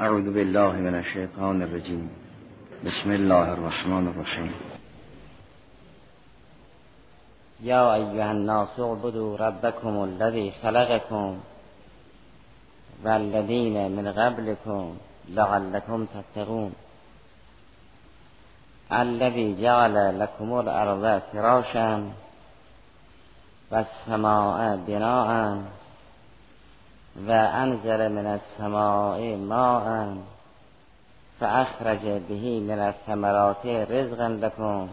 اعوذ بالله من الشیطان الرجیم. بسم الله الرحمن الرحیم. یا ایها الناس اعبدوا ربکم الذی خلقکم والذین من قبلكم لعلكم تتقون. الذي جعل لكم الارض فراشا والسماء بناء. و انزل من السماء ماء فاخرج به من الثمرات رزقا لكم.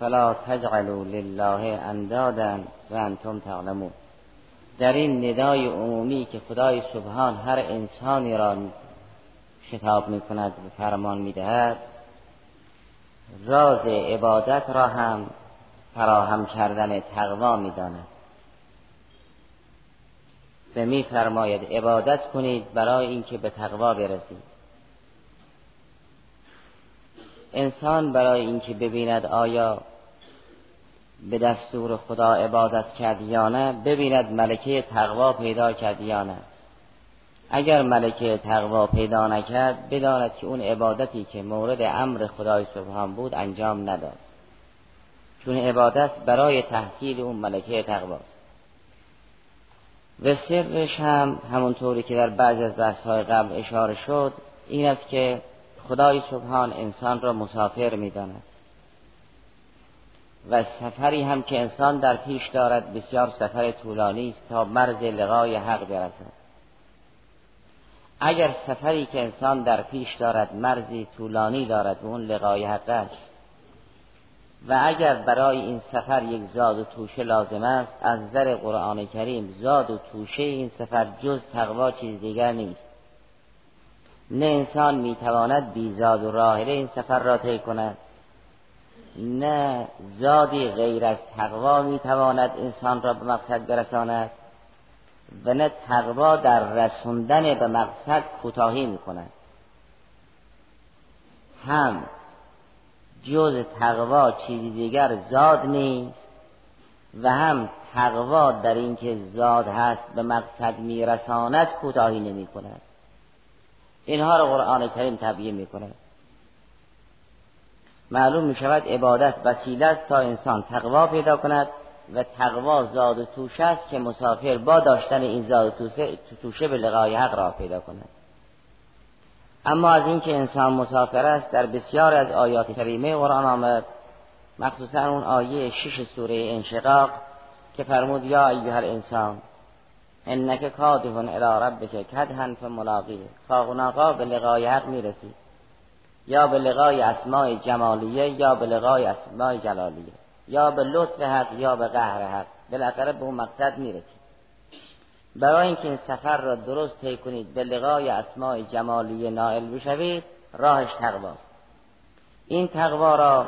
فلا تجعلوا لله اندادا و انتم تعلمون. در این ندای عمومی که خدای سبحان هر انسانی را خطاب می کند و فرمان می دهد راز عبادت را هم فراهم کردن تقوا می داند و میفرماید عبادت کنید برای اینکه به تقوا برسید. انسان برای اینکه ببیند آیا به دستور خدا عبادت کرد یا نه ببیند ملکه تقوا پیدا کرد یا نه. اگر ملکه تقوا پیدا نکرد بداند که اون عبادتی که مورد امر خدای سبحان بود انجام نداد. چون عبادت برای تحصیل اون ملکه تقواست. و سرش هم همونطوری که در بعض از های قبل اشاره شد این است که خدای سبحان انسان را مسافر می‌داند. و سفری هم که انسان در پیش دارد بسیار سفر طولانی است تا مرز لقای حق برسد. اگر سفری که انسان در پیش دارد مرزی طولانی دارد و اون لقای حق است. و اگر برای این سفر یک زاد و توشه لازم است از نظر قرآن کریم زاد و توشه این سفر جز تقوا چیز دیگر نیست. نه انسان می‌تواند بی زاد و راهله این سفر را طی کند. نه زادی غیر از تقوا می‌تواند انسان را به مقصد برساند. و نه تقوا در رسوندن به مقصد کوتاهی می‌کند. هم جز تقوا چیزی دیگر زاد نیست و هم تقوا در اینکه زاد هست به مقصد میرساند کوتاهی نمی کند. اینها را قرآن کریم تبیین می کند. معلوم می شود عبادت وسیله است تا انسان تقوا پیدا کند و تقوا زاد و توشه است که مسافر با داشتن این زاد و توشه به لقای حق را پیدا کند. اما از اینکه انسان مسافر است در بسیار از آیات کریمه قرآن آمد مخصوصا اون آیه شش سوره انشقاق که فرمود یا ایها الانسان انک کادهن الی ربک کدهن فملاقیه خواهناقا به لقای حق می‌رسی یا به لقای اسماء جمالیه یا به لقای اسماء جلالیه یا به لطف حق یا به قهر حق بالاخره به اون مقصد می‌رسی. برای اینکه این سفر را درست طی کنید به لقای اسماع جمالی نائل بشوید راهش تقواست. این تقوا را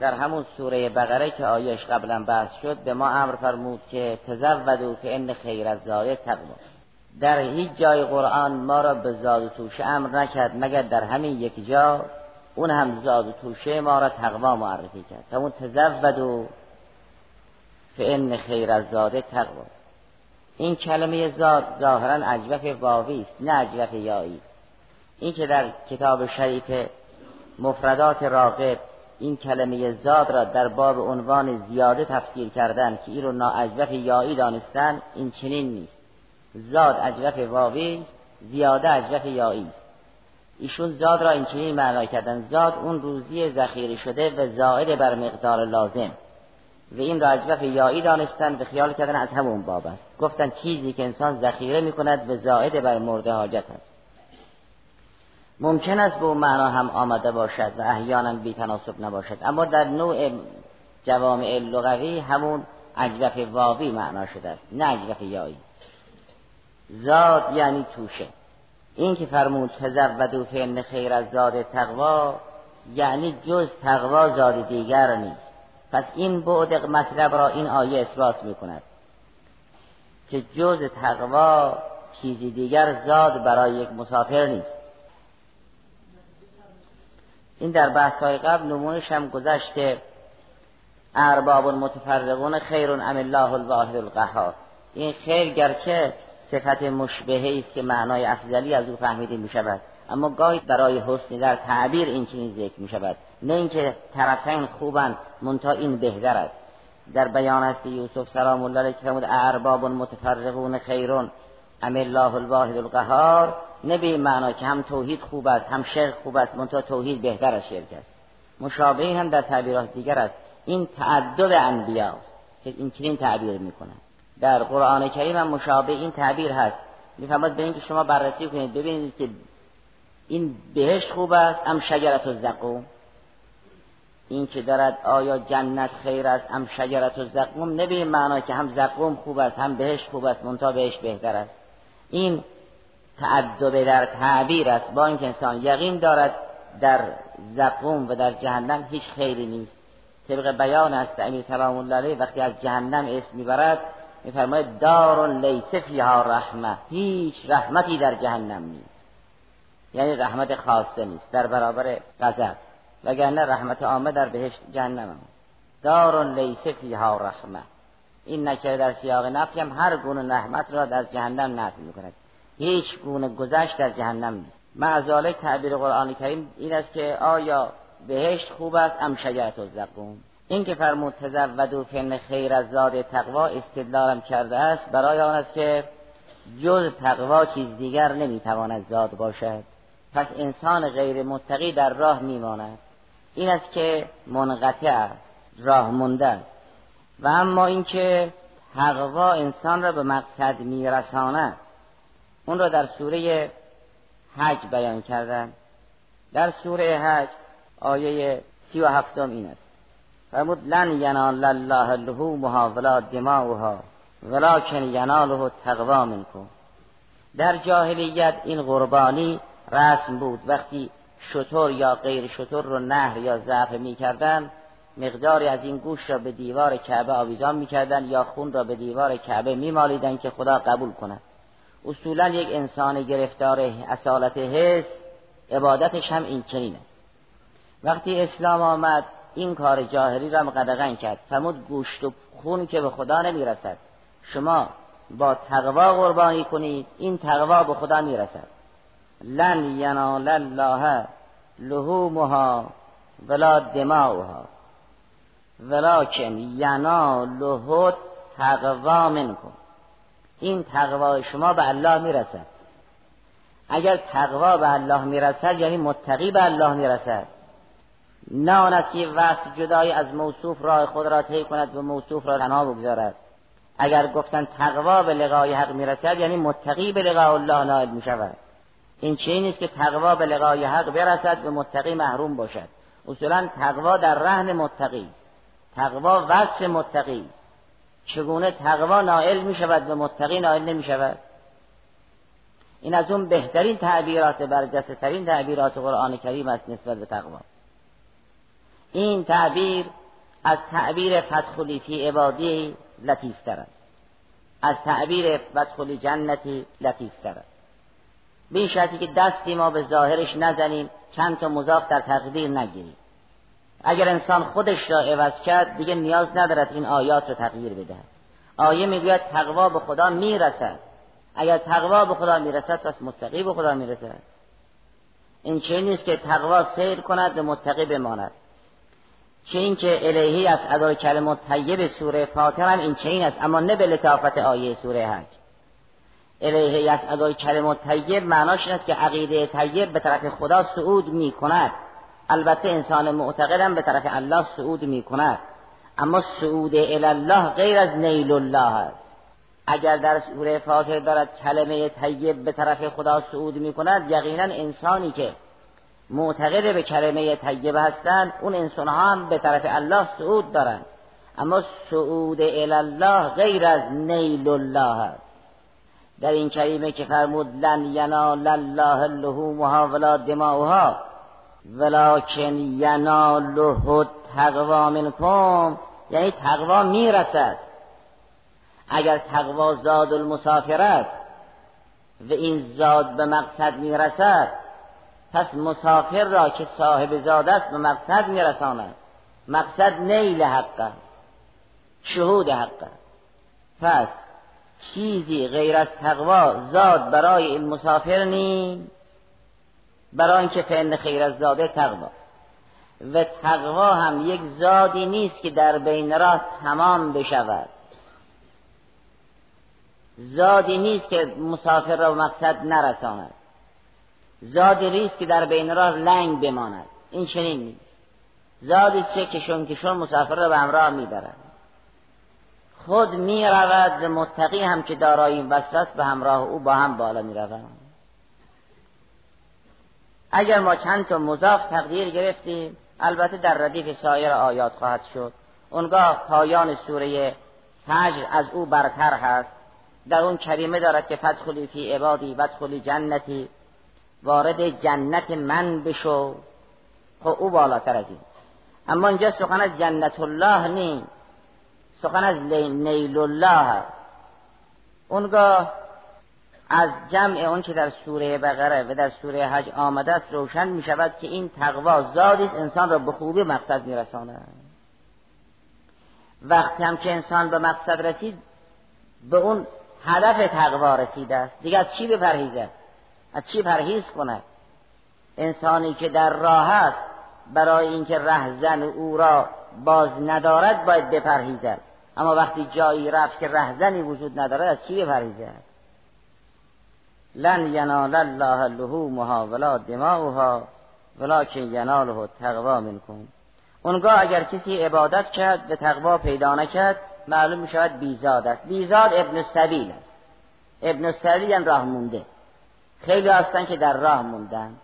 در همون سوره بقره که آیش قبلا بحث شد به ما امر فرمود که تزودو که ان خیر از زاده تقوا. در هیچ جای قرآن ما را به زاد و توشه امر نکرد مگر در همین یک جا اون هم زاد و توشه ما را تقوا معرفی کرد. همون تزودو ان خیر از زاده تقوا. این کلمه زاد ظاهرا اجوف واوی است نه اجوف یایی این که در کتاب شریف مفردات راقب این کلمه زاد را در باب عنوان زیاده تفسیر کردن که این رو نااجوف یایی دانستن این چنین نیست. زاد اجوف واوی است زیاده اجوف یایی است. ایشون زاد را این چنین معنا کردن زاد اون روزی ذخیره شده و زائد بر مقدار لازم. و این را وقت یایی دانستن و خیال کردن از همون باب است. گفتن چیزی که انسان ذخیره می کند و زائد بر مورد حاجت است. ممکن است به معنا هم آمده باشد و احیانا بی تناسب نباشد. اما در نوع جوامع لغوی همون اجوف واوی معنا شده است نه اجوف یایی زاد یعنی توشه. این که فرمود تزودو فین خیر از زاد تقوا یعنی جز تقوا زاد دیگر نیست. پس این بعد مطلب را این آیه اثبات می کند که جز تقوا چیزی دیگر زاد برای یک مسافر نیست. این در بحث های قبل نمونش هم گذشت که ارباب متفرقون خیر ام الله الواحد القهار. این خیر گرچه صفت مشبهه است که معنای افضلی از او فهمیده می شود اما گاهی برای حسن در تعبیر این چنین ذکر می شود نه اینکه طرفین خوبند منتها این بهتر است. در بیان است یوسف سلام الله علیه فرمود ارباب متفرقون خیرون. ام الله الواحد القهار نه به معنا که هم توحید خوب است هم شرک خوب است منتها توحید بهتر از شرک است. مشابهی هم در تعبیرات دیگر است. این تعدد انبیا است که این چنین تعبیر می‌کنن در قرآن کریم هم مشابه این تعبیر هست. می‌فهمد به اینکه شما بررسی کنید ببینید که این بهشت خوب است ام شجرت و زقوم این که دارد آیا جنت خیر است ام شجرت و زقوم؟ نه معنا که هم زقوم خوب است هم بهشت خوب است منتها بهشت بهتر است. این تعدد در تعبیر است. با اینکه انسان یقین دارد در زقوم و در جهنم هیچ خیری نیست. طبق بیان است امیر سلام الله علیه وقتی از جهنم اسم می‌برد میفرماید دار لیس فیها رحمه هیچ رحمتی در جهنم نیست. یعنی رحمت خاصه نیست در برابر غضب. وگرنه رحمت عامه در بهشت جهنم. دار لیس فیها رحمه. این نکره در سیاق نفی هم هر گونه رحمت را در جهنم نفی می‌کند. هیچ گونه گذشت در جهنم نیست. معذالک تعبیر قرآن کریم این است که آیا بهشت خوب است ام شجرت و زقوم این که فرمود تزودو فن خیر از زاد تقوا استدلالم کرده است برای آن است که جز تقوا چیز دیگر نمی‌تواند زاد باشد. پس انسان غیر متقی در راه میماند. این است که منقطع است راه مونده است. و اما اینکه تقوا انسان را به مقصد میرساند. اون را در سوره حج بیان کردن. در سوره حج آیه سی و هفتم این است. فرمود لن ینال الله لحومها ولا دماؤها ولکن یناله تقوا منکم. در جاهلیت این قربانی رسم بود. وقتی شطور یا غیر شطور رو نهر یا ضعف می‌کردن مقداری از این گوش را به دیوار کعبه آویزان می‌کردن یا خون را به دیوار کعبه میمالیدن که خدا قبول کند. اصولا یک انسان گرفتار اصالت حس عبادتش هم این چنین است. وقتی اسلام آمد این کار جاهلی را مقدغن کرد. فرمود گوشت و خون که به خدا نمی‌رسد. شما با تقوا قربانی کنید این تقوا به خدا می‌رسد. لن ینال الله لحومها ولا دماؤها. ولکن یناله تقوا منکم. این تقوا شما به الله می‌رسد اگر تقوا به الله می‌رسد یعنی متقی به الله می‌رسد نه آن است که وقت جدای از موصوف راه خود را طی کند و موصوف را تنها بگذارد. اگر گفتن تقوا به لقای حق می‌رسد یعنی متقی به لقای الله نائل می شود این چه نیست که تقوا به لقای حق برسد و متقی محروم باشد. اصولا تقوا در رهن متقی. تقوا وصف متقی. چگونه تقوا نائل می شود به متقی نائل نمی شود؟ این از اون بهترین تعبیرات برجسته ترین تعبیرات قرآن کریم است نسبت به تقوا. این تعبیر از تعبیر فتخلی فی عبادی لطیف است. از تعبیر فتخلی جنتی لطیف است. به این شرطی که دستی ما به ظاهرش نزنیم چند تا مضاف در تقدیر نگیریم. اگر انسان خودش را عوض کرد دیگه نیاز ندارد این آیات رو تغییر بده آیه می‌گوید تقوا به خدا می‌رسد. اگر تقوا به خدا می‌رسد پس متقی به خدا می‌رسد. این چه نیست که تقوا سیر کند و متقی بماند. چه این که الهی از ادای کلمات طیب سوره فاتر هم این چین است اما نه به لطافت آیه سوره حج. الهی از ادای کلمات طیب معناش این است که عقیده طیب به طرف خدا صعود می کند البته انسان معتقدم به طرف الله صعود می کند اما صعود الله غیر از نیل الله است. اگر در سوره فاتر دارد کلمه طیب به طرف خدا صعود می کند یقینا انسانی که معتقد به کلمه طیبه هستند اون انسان هم به طرف الله صعود دارند. اما صعود الله غیر از نیل الله است. در این کلمه که فرمود لن ینال الله لحومها ولا دماؤها ولکن یناله تقوا منکم. یعنی تقوا می‌رسد. اگر تقوا زاد المسافر است و این زاد به مقصد می‌رسد پس مسافر را که صاحب زاد است به مقصد میرساند. مقصد نیل حق شهود حق پس چیزی غیر از تقوا زاد برای این مسافر نیست. برای اینکه فعن خیر از زاده تقوا. و تقوا هم یک زادی نیست که در بین راه تمام بشود. زادی نیست که مسافر را مقصد نرساند. زادی نیست که در بین راه لنگ بماند. این چنین نیست. زادی که کشون کشون مسافر را به همراه می‌برد. خود می رود متقی هم که دارای این به همراه او با هم بالا می رود اگر ما چند تا مضاف تقدیر گرفتیم البته در ردیف سایر آیات خواهد شد. اونگاه پایان سوره فجر از او برتر هست. در اون کریمه دارد که فدخلی فی عبادی بدخلی جنتی. وارد جنت من بشو. خب او بالاتر از این. اما اینجا سخن از جنت الله نیست. سخن از نیل الله اونگاه از جمع اون که در سوره بقره و در سوره حج آمده است روشن می شود که این تقوا زادی انسان را به خوبی مقصد می رسانه. وقتی هم که انسان به مقصد رسید به اون هدف تقوا رسیده است. دیگه از چی بپرهیزه؟ از چی پرهیز کنه؟ انسانی که در راه است برای اینکه رهزن او را باز ندارد باید بپرهیزد. اما وقتی جایی رفت که رهزنی وجود ندارد از چی بپرهیزد لن ینال الله لحومها ولا دماؤها ولکن یناله تقوا منکم. اونگاه اگر کسی عبادت کرد به تقوا پیدا نکرد معلوم می شود بیزاد است. بیزاد ابن سبیل است. ابن سبیل یعنی راه مونده. خیلی هستن که در راه موندن.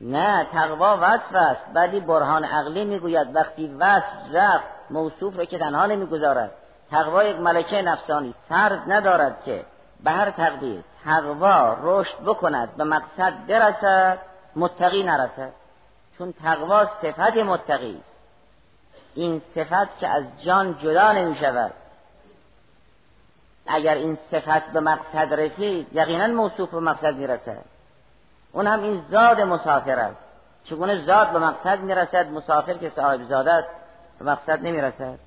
نه تقوا وصف است. ولی برهان عقلی می‌گوید وقتی وصف رفت موصوف را که تنها نمی‌گذارد. تقوا یک ملکه نفسانی فرض ندارد که. به هر تقدیر تقوا رشد بکند به مقصد برسد متقی نرسد. چون تقوا صفت متقی است. این صفت که از جان جدا نمی شود اگر این صفت به مقصد رسید یقینا موصوف به مقصد می‌رسد. اون هم این زاد مسافر است. چگونه زاد به مقصد می‌رسد؟ مسافر که صاحب زاده است به مقصد نمی‌رسد.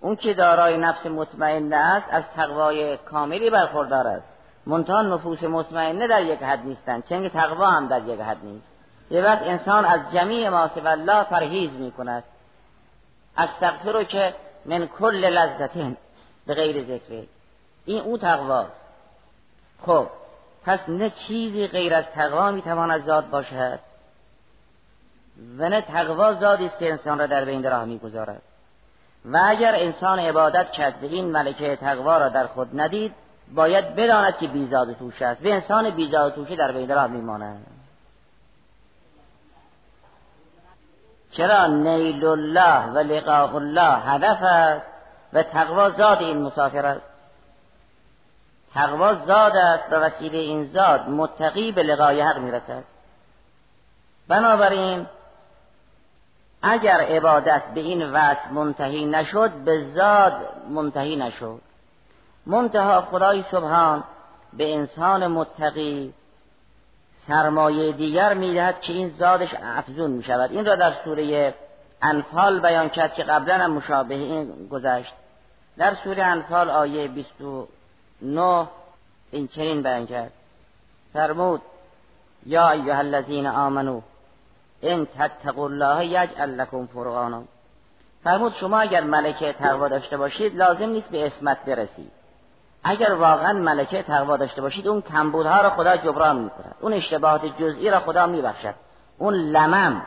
اون که دارای نفس مطمئنه است از تقوای کاملی برخوردار است. منتها نفوس مطمئنه در یک حد نیستند. چنگ تقوا هم در یک حد نیست. یه وقت انسان از جمیع ما الله پرهیز می کند استغفرو که من کل لذتین به غیر ذکر. این او تقواست. خب پس نه چیزی غیر از تقوا می‌تواند زاد باشد و نه تقوا زادی است که انسان را در بین راه می‌گذارد. و اگر انسان عبادت کرد به این ملکه تقوا را در خود ندید باید بداند که بیزاد توش است. به انسان بیزاد توشه در بین راه میماند. چرا نیل الله و لقاء الله هدف است و تقوا زاد این مسافر است؟ تقوا زاد است به وسیله این زاد متقی به لقای حق می‌رسد. بنابراین اگر عبادت به این وصف منتهی نشد به زاد منتهی نشد. منتها خدای سبحان به انسان متقی سرمایه دیگر می‌دهد که این زادش افزون می شود این را در سوره انفال بیان کرد که قبلا هم مشابه این گذشت. در سوره انفال آیه 29 این چنین بیان کرد. فرمود یا ایها الذین آمنو ان تتقوا الله یجعل لكم فرقانا. فرمود شما اگر ملکه تقوا داشته باشید لازم نیست به اسمت برسید. اگر واقعا ملکه تقوا داشته باشید اون کمبودها را خدا جبران می‌کند. اون اشتباهات جزئی را خدا میبخشد. اون لمم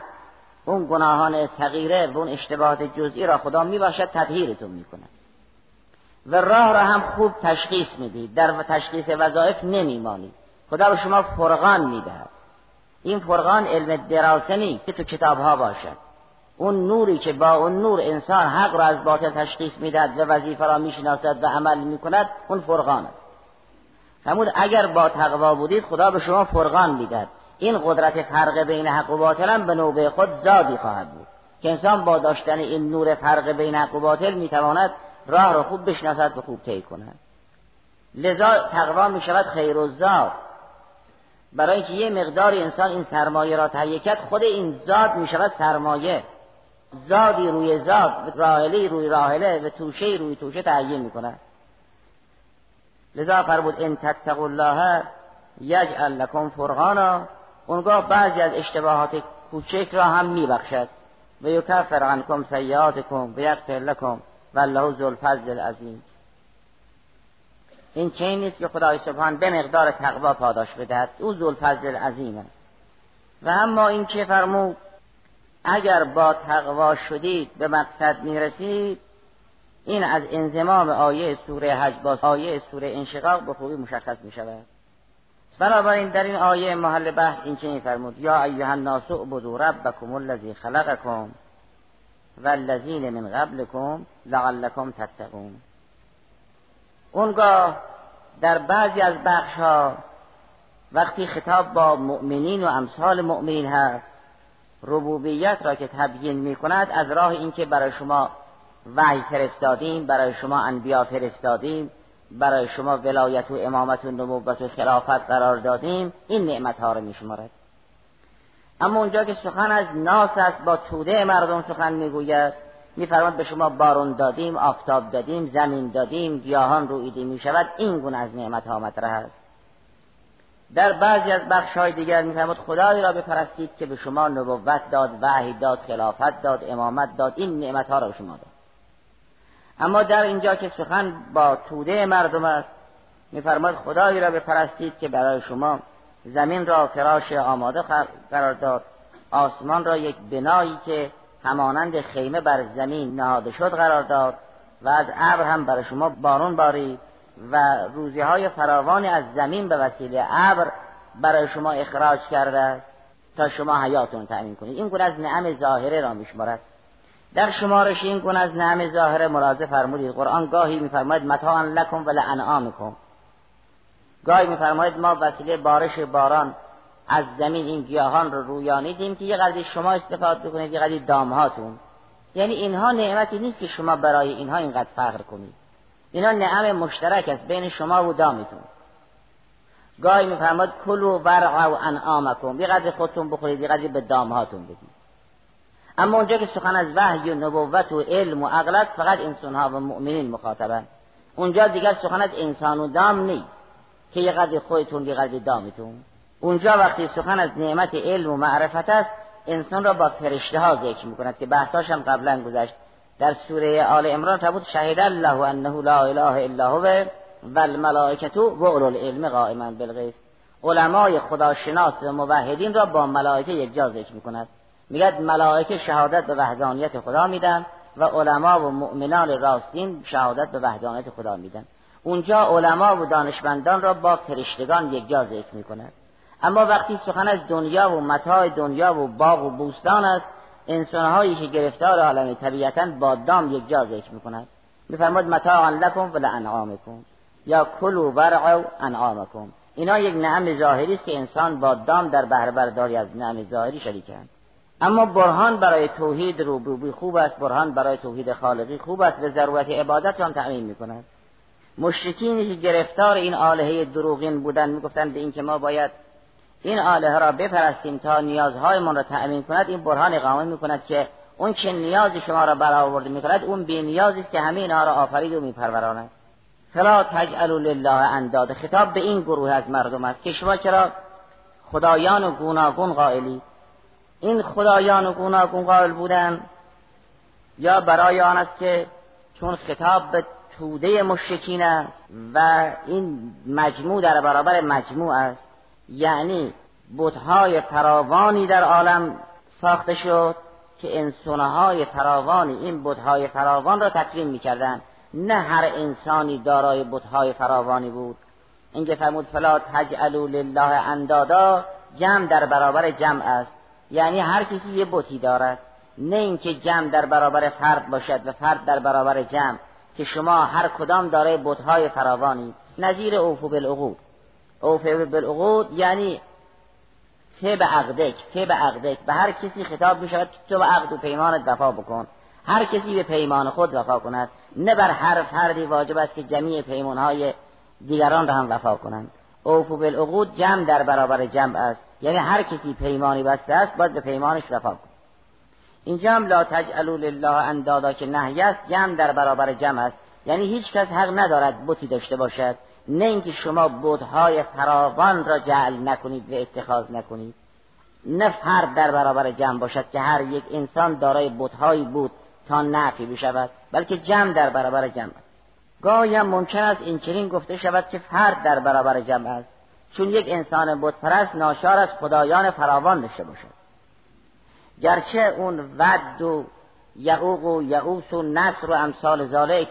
اون گناهان صغیره و اون اشتباهات جزئی را خدا میبخشد تطهیرتون می‌کند. و راه را هم خوب تشخیص می‌دید در تشخیص وظایف نمیمانید خدا به شما فرقان می‌دهد. این فرقان علم دراسه نیست که تو کتاب ها باشد. اون نوری که با اون نور انسان حق را از باطل تشخیص می‌دهد و وظیفه را می‌شناسد و عمل می‌کند اون فرقان است. فرمود اگر با تقوا بودید خدا به شما فرقان می‌دهد. این قدرت فرق بین حق و باطل هم به نوبه خود زادی خواهد بود. که انسان با داشتن این نور فرق بین حق و باطل می‌تواند راه را خوب بشناسد و خوب طی کند. لذا تقوا می شود خیر و زاد. برای اینکه یه مقدار انسان این سرمایه را تهیه کرد خود این زاد می شود سرمایه. زادی روی زاد راهله روی راهله و توشه روی توشه تعیین می‌کنه لذا فرمود ان تتقوا الله یجعل لکم فرقانا. اونگاه بعضی از اشتباهات کوچک را هم میبخشد. و یکفر عنکم سیئاتکم و یغفر لکم. والله ذو الفضل العظیم. این چه نیست که خدای سبحان به مقدار تقوا پاداش بدهد؟ او ذو الفضل العظیم است. و اما این که فرمود؟ اگر با تقوا شدید به مقصد می‌رسید این از انزمام آیه سوره حج با آیه سوره انشقاق به خوبی مشخص می شود بنابراین در این آیه محل بحث این چنین فرمود یا ایها الناس اعبدوا ربکم الذی خلقکم. والذین من قبلکم لعلکم تتقون. اونگاه در بعضی از بخش ها وقتی خطاب با مؤمنین و امثال مؤمنین هست ربوبیت را که تبیین می کند از راه اینکه برای شما وحی فرستادیم برای شما انبیا فرستادیم برای شما ولایت و امامت و نبوت و خلافت قرار دادیم این نعمت ها رو میشمارد. اما اونجا که سخن از ناس است با توده مردم سخن می‌گوید. میفرماد به شما بارون دادیم آفتاب دادیم زمین دادیم گیاهان رویده می‌شود. این گونه از نعمت ها مطرح است. در بعضی از بخش های دیگر میفرماد خدایی را بپرستید که به شما نبوت داد وحی داد خلافت داد امامت داد. این نعمت ها را به شما داد. اما در اینجا که سخن با توده مردم است میفرماد خدایی را بپرستید که برای شما زمین را فراش آماده قرار داد. آسمان را یک بنایی که همانند خیمه بر زمین نهاده شد قرار داد و از ابر هم برای شما بارون باری و روزی های فراوانی از زمین به وسیله ابر برای شما اخراج کرده تا شما حیاتون تأمین کنید. این گونه از نعم ظاهره را میشمارد. در شمارش این گونه از نعم ظاهره ملاحظه فرمودید. قرآن گاهی میفرماید متاعا لکم و لانعامکم گاهی میفرماید ما وسیله بارش باران از زمین این گیاهان رو رویانیدیم که یه قدری شما استفاده کنید یه قدری دامهاتون. یعنی اینها نعمتی نیست که شما برای اینها اینقدر فخر کنید. اینا نعم مشترک است بین شما و دامتون. گاهی میفرماد کلو ورع و انعامکم یه قدر خودتون بخورید یه قدری به دامهاتون بدید. اما اونجا که سخن از وحی و نبوت و علم و عقلت فقط انسانها و مؤمنین مخاطبن. اونجا دیگر سخن از انسان و دام نیست. که یه قدر خودتون یه قدر دامتون. اونجا وقتی سخن از نعمت علم و معرفت است انسان را با فرشته ها ذکر می‌کند که بحثاش هم قبلا گذشت. در سوره آل عمران فرمود شهید الله انه لا اله الا هو و الملائکه و اولو العلم قائما بالقسط علمای خداشناس و موحدین را با ملائکه یکجا ذکر می‌کند. میگد ملائکه شهادت به وحدانیت خدا میدن و علما و مؤمنان راستین شهادت به وحدانیت خدا میدن. اونجا علما و دانشمندان را با فرشتگان یکجا ذکر می‌کند. اما وقتی سخن از دنیا و متاع دنیا و باغ و بوستان است انسانهایی که گرفتار عالم طبیعتا با دام یک جا ذکر می‌کند. میفرماد متاعا لکم و لانعامکم. یا کلو ورعو انعامکم. اینا یک نعم ظاهری است که انسان با دام در بهره برداری از نعم ظاهری شریکند اما برهان برای توحید روبوبی خوب است. برهان برای توحید خالقی خوب است و ضرورت عبادت هم تعمین می‌کند. مشرکینی که گرفتار این آلهه دروغین بودن می‌گفتند به اینکه ما باید این آله را بپرستیم تا نیازهایمان را تأمین کند. این برهان اقامه می کند که اون که نیاز شما را برآورده می کند اون بی نیازی است که همه اینها را آفرید و میپروراند. فلا تجعلوا لله انداد خطاب به این گروه از مردم است که شما چرا خدایان و گوناگون قائلی؟ این خدایان و گوناگون قائل بودن یا برای آن است که چون خطاب به توده مشکین است و این مجموع در برابر مجموع است. یعنی بودهای فراوانی در عالم ساخته شد که انسانهای فراوانی این بودهای فراوان را تکریم می‌کردند. نه هر انسانی دارای بودهای فراوانی بود. اینکه فرمود فلا تجعلوا لله اندادا جمع در برابر جمع است. یعنی هر کسی یه بوتی دارد. نه اینکه جمع در برابر فرد باشد و فرد در برابر جمع. که شما هر کدام دارای بودهای فراوانی. نظیر اوفو بالعقود. اوفه بالعقود یعنی فه به عقدک فه به عقدک به هر کسی خطاب می شود تو به عقد و پیمانت وفا بکن. هر کسی به پیمان خود وفا کند. نه بر هر فردی واجب است که جمیع پیمانهای دیگران را هم وفا کنند. اوفو بالعقود جمع در برابر جمع است. یعنی هر کسی پیمانی بسته است باید به پیمانش وفا کن اینجا هم لا تجعلوا لله اندادا که نهی است جمع در برابر جمع است. یعنی هیچ کس حق ندارد بتی داشته باشد. نه اینکه شما بودهای فراوان را جعل نکنید و اتخاذ نکنید. نه فرد در برابر جمع باشد که هر یک انسان دارای بودهایی بود تا نفی بشود بلکه جمع در برابر جمع است. گاهی هم ممکن است این چنین گفته شود که فرد در برابر جمع است. چون یک انسان بتپرست ناشار از خدایان فراوان داشته باشد. گرچه اون ود و یعوق و یعوس و نصر و امثال ذالک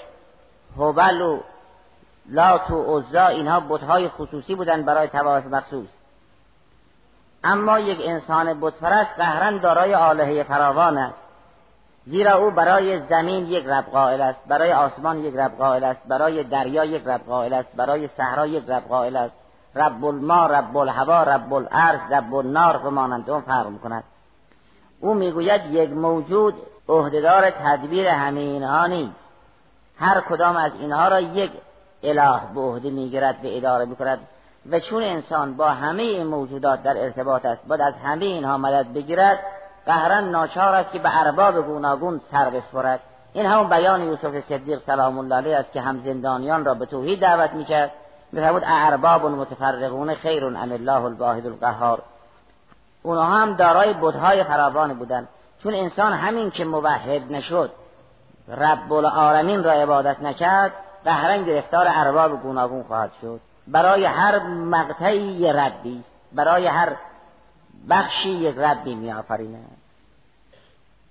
هبل و لات و عزا اینها بتهای خصوصی بودند برای توایف مخصوص. اما یک انسان بتپرست قهرن دارای آلهه فراوان است. زیرا او برای زمین یک رب قائل است برای آسمان یک رب قائل است برای دریا یک رب قائل است برای صحرا یک رب قائل است. رب الما رب الهوا رب الارض رب النار و مانند اون فرق می‌کند. او می‌گوید یک موجود عهدهدار تدبیر همه اینها نیست. هر کدام از اینها را یک اله به عهده می‌گیرد و اداره می‌کند و چون انسان با همه این موجودات در ارتباط است باید از همه اینها مدد بگیرد قهرن ناچار است که به ارباب گوناگون سر بسپرد. این همون بیان یوسف صدیق سلام الله علیه است که هم زندانیان را به توحید دعوت می‌کرد. میفرمود ارباب متفرقون خیر ام الله الواحد القهار. اونها هم دارای بودهای فراوان بودن. چون انسان همین که موحد نشد رب العالمین را عبادت نکرد قهرن گرفتار ارباب گوناگون خواهد شد. برای هر مقطعی یه ربی برای هر بخشی یک ربی می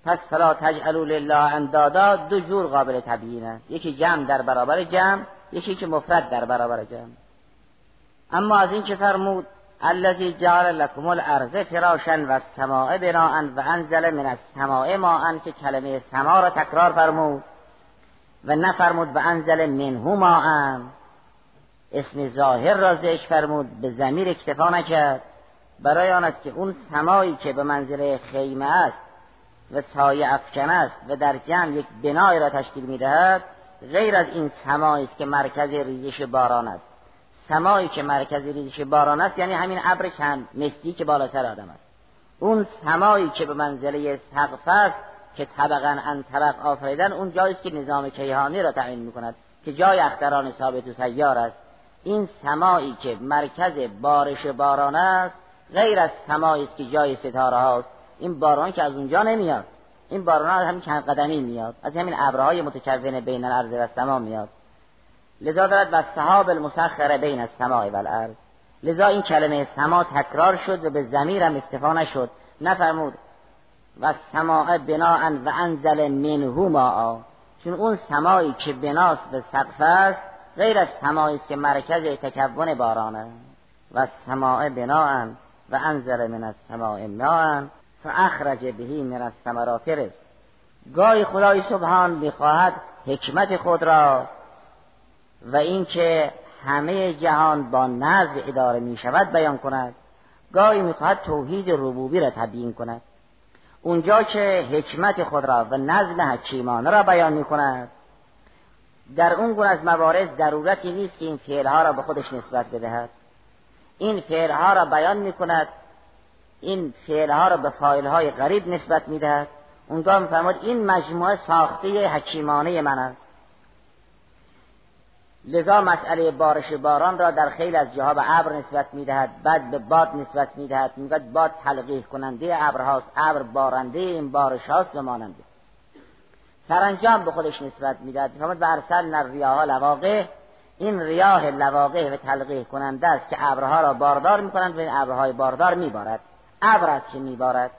پس فلا تجعلوا لله اندادا دو جور قابل تبیین است. یکی جمع در برابر جمع یکی که مفرد در برابر جمع. اما از این که فرمود الذي جعل لكم الارض فراشا و السماء بناء و انزل من السماء ماء که کلمه سما را تکرار فرمود و نفرمود و انزل منه ماء. اسم ظاهر را ذکر فرمود به زمیر اکتفا نکرد. برای آن است که اون سمایی که به منزله خیمه است و سایه افکن است و در جمع یک بنای را تشکیل می‌دهد غیر از این سمایی است که مرکز ریزش باران است. سمایی که مرکز ریزش باران است یعنی همین ابر کم مستی که بالاتر آدم است. اون سمایی که به منزله سقف است که طبقا ان طبق آفریدن اون جایی است که نظام کیهانی را تعیین می‌کند که جای اختران ثابت و سیار است. این سمایی که مرکز بارش باران است غیر از سمایی است که جای ستاره هاست. این باران که از اونجا نمیاد. این باران از همین چند قدمی میاد. از همین ابرهای متکون بین الارض و سما میاد. لذا دارد و صحاب المسخره بین السماء و الارض لذا این کلمه سما تکرار شد و به زمیرم اکتفا نشد. نفرمود و سماع بناء و انزل منه ماء چون اون سمایی که بناست به سقف است غیر از سمایی است که مرکز تکون بارانه و سماع بناء و انزل من السماء ماء فاخرج بهی من الثمرات. رزق گاهی خدای سبحان می‌خواهد حکمت خود را و اینکه همه جهان با نظم اداره می شود بیان کند. گاهی می‌خواهد توحید ربوبی را تبیین کند. اونجا که حکمت خود را و نظم حکیمانه را بیان می کند در اون گونه از موارد ضرورتی نیست که این فعلها را به خودش نسبت بدهد. این فعلها را بیان می کند این فعلها را به فایلهای غریب نسبت می دهد اونجا می این مجموعه ساخته حکیمانه من است. لذا مسئله بارش باران را در خیلی از جاها به ابر نسبت می‌دهد بعد به باد نسبت می‌دهد. می‌گوید باد تلقیح کننده ابرهاست ابر بارنده این بارش هاست و ماننده. سرانجام به خودش نسبت می‌دهد. فرمود به ارسل ریاها لواقع. این ریاه لواقع و تلقیح کننده است که ابرها را باردار می‌کنند و این ابرهای باردار میبارد. ابر است که میبارد؟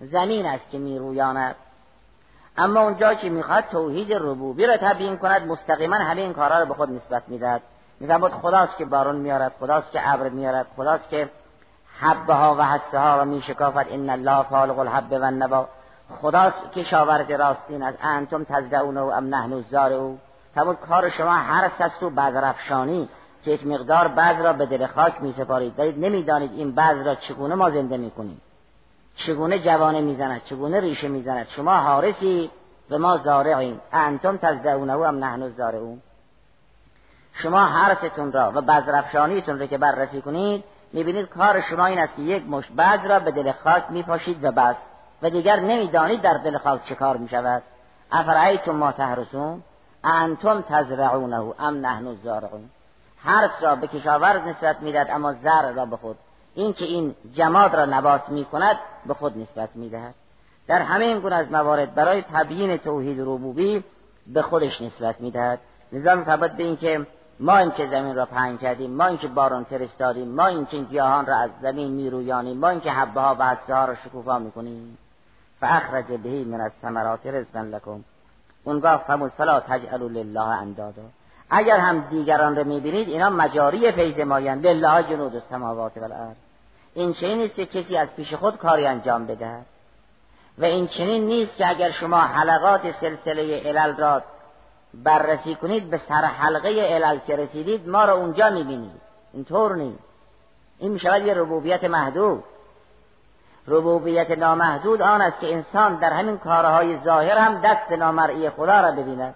زمین است که میرویاند؟ اما اونجا که می‌خواد توحید ربوبی را تبیین کند مستقیما همه این کارها رو به خود نسبت می‌دهد. میفرماد خداست که بارون میارد خداست که ابر میارد خداست که حبه ها و حسه ها را میشکافد. ان الله خالق الحب و النبا. خداست که شاورد راستین از انتم تزدعون و ام نحن او تمام کار شما هر است و بذرفشانی که یک مقدار بعض را به دل خاک می سپارید دارید نمی‌دانید این بعض را چگونه ما زنده می‌کنیم. چگونه جوانه می‌زند چگونه ریشه می‌زند؟ شما حارسی و ما زارعیم. انتم تزدعونه هم نحن زارعون شما حرستون را و بذرفشانیتون را که بررسی کنید می‌بینید کار شما این است که یک مش بعض را به دل خاک میپاشید و بس. و دیگر نمی‌دانید در دل خاک چه کار می شود افرایتم ما تحرسون؟ انتم تزرعونه ام نحن الزارعون. حرس را به کشاورز نسبت می‌داد اما زرع را به خود. این که این جماد را نبات می کند به خود نسبت می‌دهد. در همه این گونه از موارد برای تبیین توحید ربوبی به خودش نسبت می‌دهد. نظام ثبت به این که ما این که زمین را پهن کردیم ما این که باران فرستادیم ما این که گیاهان را از زمین میرویانیم ما این که حبه ها و ها را شکوفا می‌کنیم. فاخرج بهی من الثمرات رزقا لکم. اونگاه فرمود فلا تجعلوا لله اندادا. اگر هم دیگران رو می‌بینید اینا مجاری فیض مایان لله جنود السماوات والارض. این چنین نیست که کسی از پیش خود کاری انجام بدهد و این چنین نیست که اگر شما حلقات سلسله علل را بررسی کنید به سر حلقه علل که رسیدید ما را اونجا می‌بینید. اینطور نیست. این می‌شود یه ربوبیت محدود. ربوبیت نامحدود آن است که انسان در همین کارهای ظاهر هم دست نامرئی خدا را ببیند.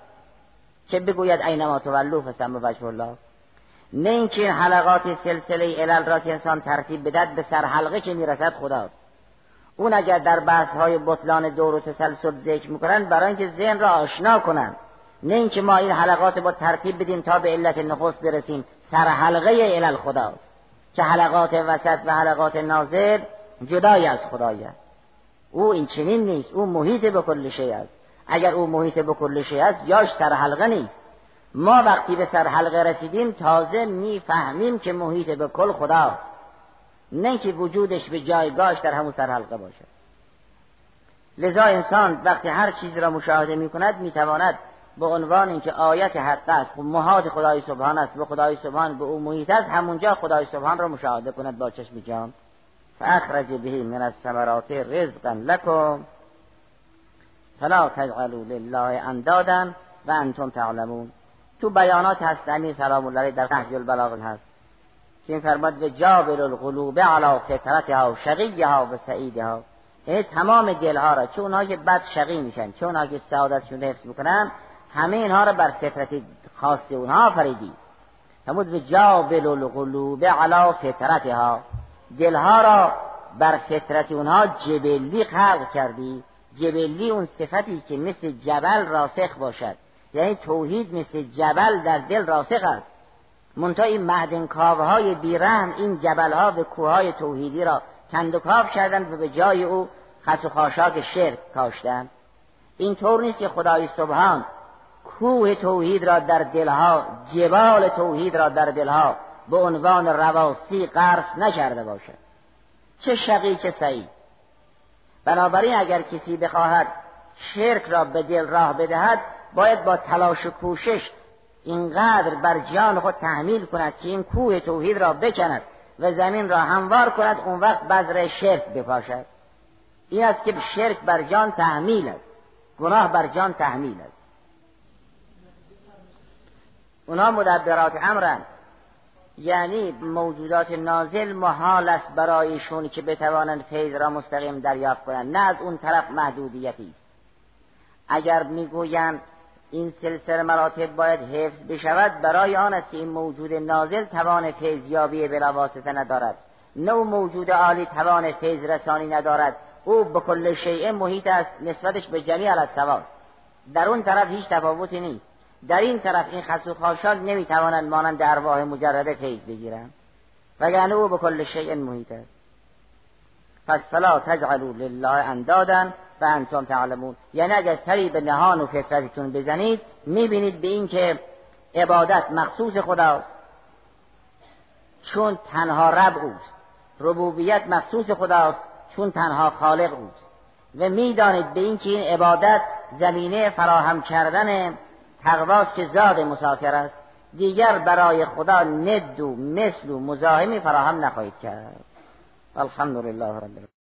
که بگوید اینما تولو فسم وجه الله. نه اینکه این حلقات سلسله علل را که انسان ترتیب بدد به سر حلقه که می‌رسد خداست. اون اگر در بحث های بطلان دور و تسلسل ذکر می‌کنن برای اینکه ذهن را آشنا کنند. نه اینکه ما این حلقات با ترتیب بدیم تا به علت نخست برسیم. سر حلقه علل خداست. که حلقات وسط و حلقات نازل جدای از خدایه. او این چنین نیست. او محیط به کل شی است. اگر او محیط به کل شی است یاش سر حلقه نیست. ما وقتی به سر حلقه رسیدیم تازه می‌فهمیم که محیط به کل خداست. نه که وجودش به جایگاهش در همون سر حلقه باشد لذا انسان وقتی هر چیزی را مشاهده می کند می تواند به عنوان اینکه آیت حق است و محاد خدای سبحان است و خدای سبحان به او محیط است همونجا خدای سبحان را مشاهده کند با چشم جان. فاخرج به من الثمرات رزقا لكم فلا تجعلوا لله اندادا و انتم تعلمون. تو بیانات هست امیر سلام الله در نهج البلاغ هست. که این فرماد به جابر القلوب علی فطرتها و شقیها و سعیدها. یعنی تمام دلها را چون اونها که بد شقی میشن چون اونها که سعادتشون حفظ می‌کنن همه اینها را بر فطرت خاص اونها فریدی فرمود به جابل القلوب علی فطرتها. دلها را بر فطرت اونها جبلی خلق کردی. جبلی اون صفتی که مثل جبل راسخ باشد. یعنی توحید مثل جبل در دل راسخ است. منتها این معدن های بیرحم این جبل ها و کوههای توحیدی را کند و کاف کردن و به جای او خس و خاشاک شرک کاشتن. این طور نیست که خدای سبحان کوه توحید را در دلها جبال توحید را در دلها به عنوان رواسی قرص نکرده باشد. چه شقی چه سعید. بنابراین اگر کسی بخواهد شرک را به دل راه بدهد باید با تلاش و کوشش اینقدر بر جان خود تحمیل کند که این کوه توحید را بکند و زمین را هموار کند اون وقت بذر شرک بپاشد. این است که شرک بر جان تحمیل است. گناه بر جان تحمیل است. اونا مدبرات امرند یعنی موجودات نازل محال است برایشون که بتوانند فیض را مستقیم دریافت کنند. نه از اون طرف محدودیتی است. اگر می‌گویند این سلسله مراتب باید حفظ بشود برای آن است که این موجود نازل توان فیضیابی بلا واسطه ندارد. نه موجود عالی توان فیض رسانی ندارد. او به کل شیء محیط است نسبتش به جمیع الاسواست در اون طرف هیچ تفاوتی نیست. در این طرف این خس و خاشاک نمی‌توانند مانند ارواح مجرده فیض بگیرند. وگرنه او به کل شیء محیط است. پس فلا تجعلوا لله اندادا و انتم تعلمون. یعنی اگر سری به نهان و فطرتتون بزنید می‌بینید به این که عبادت مخصوص خداست. چون تنها رب اوست. ربوبیت مخصوص خداست چون تنها خالق اوست. و می‌دانید به این که این عبادت زمینه فراهم کردن تقواست که زاد مسافر است دیگر برای خدا ند و مثل و مزاحمی فراهم نخواهید کرد. الحمد لله رب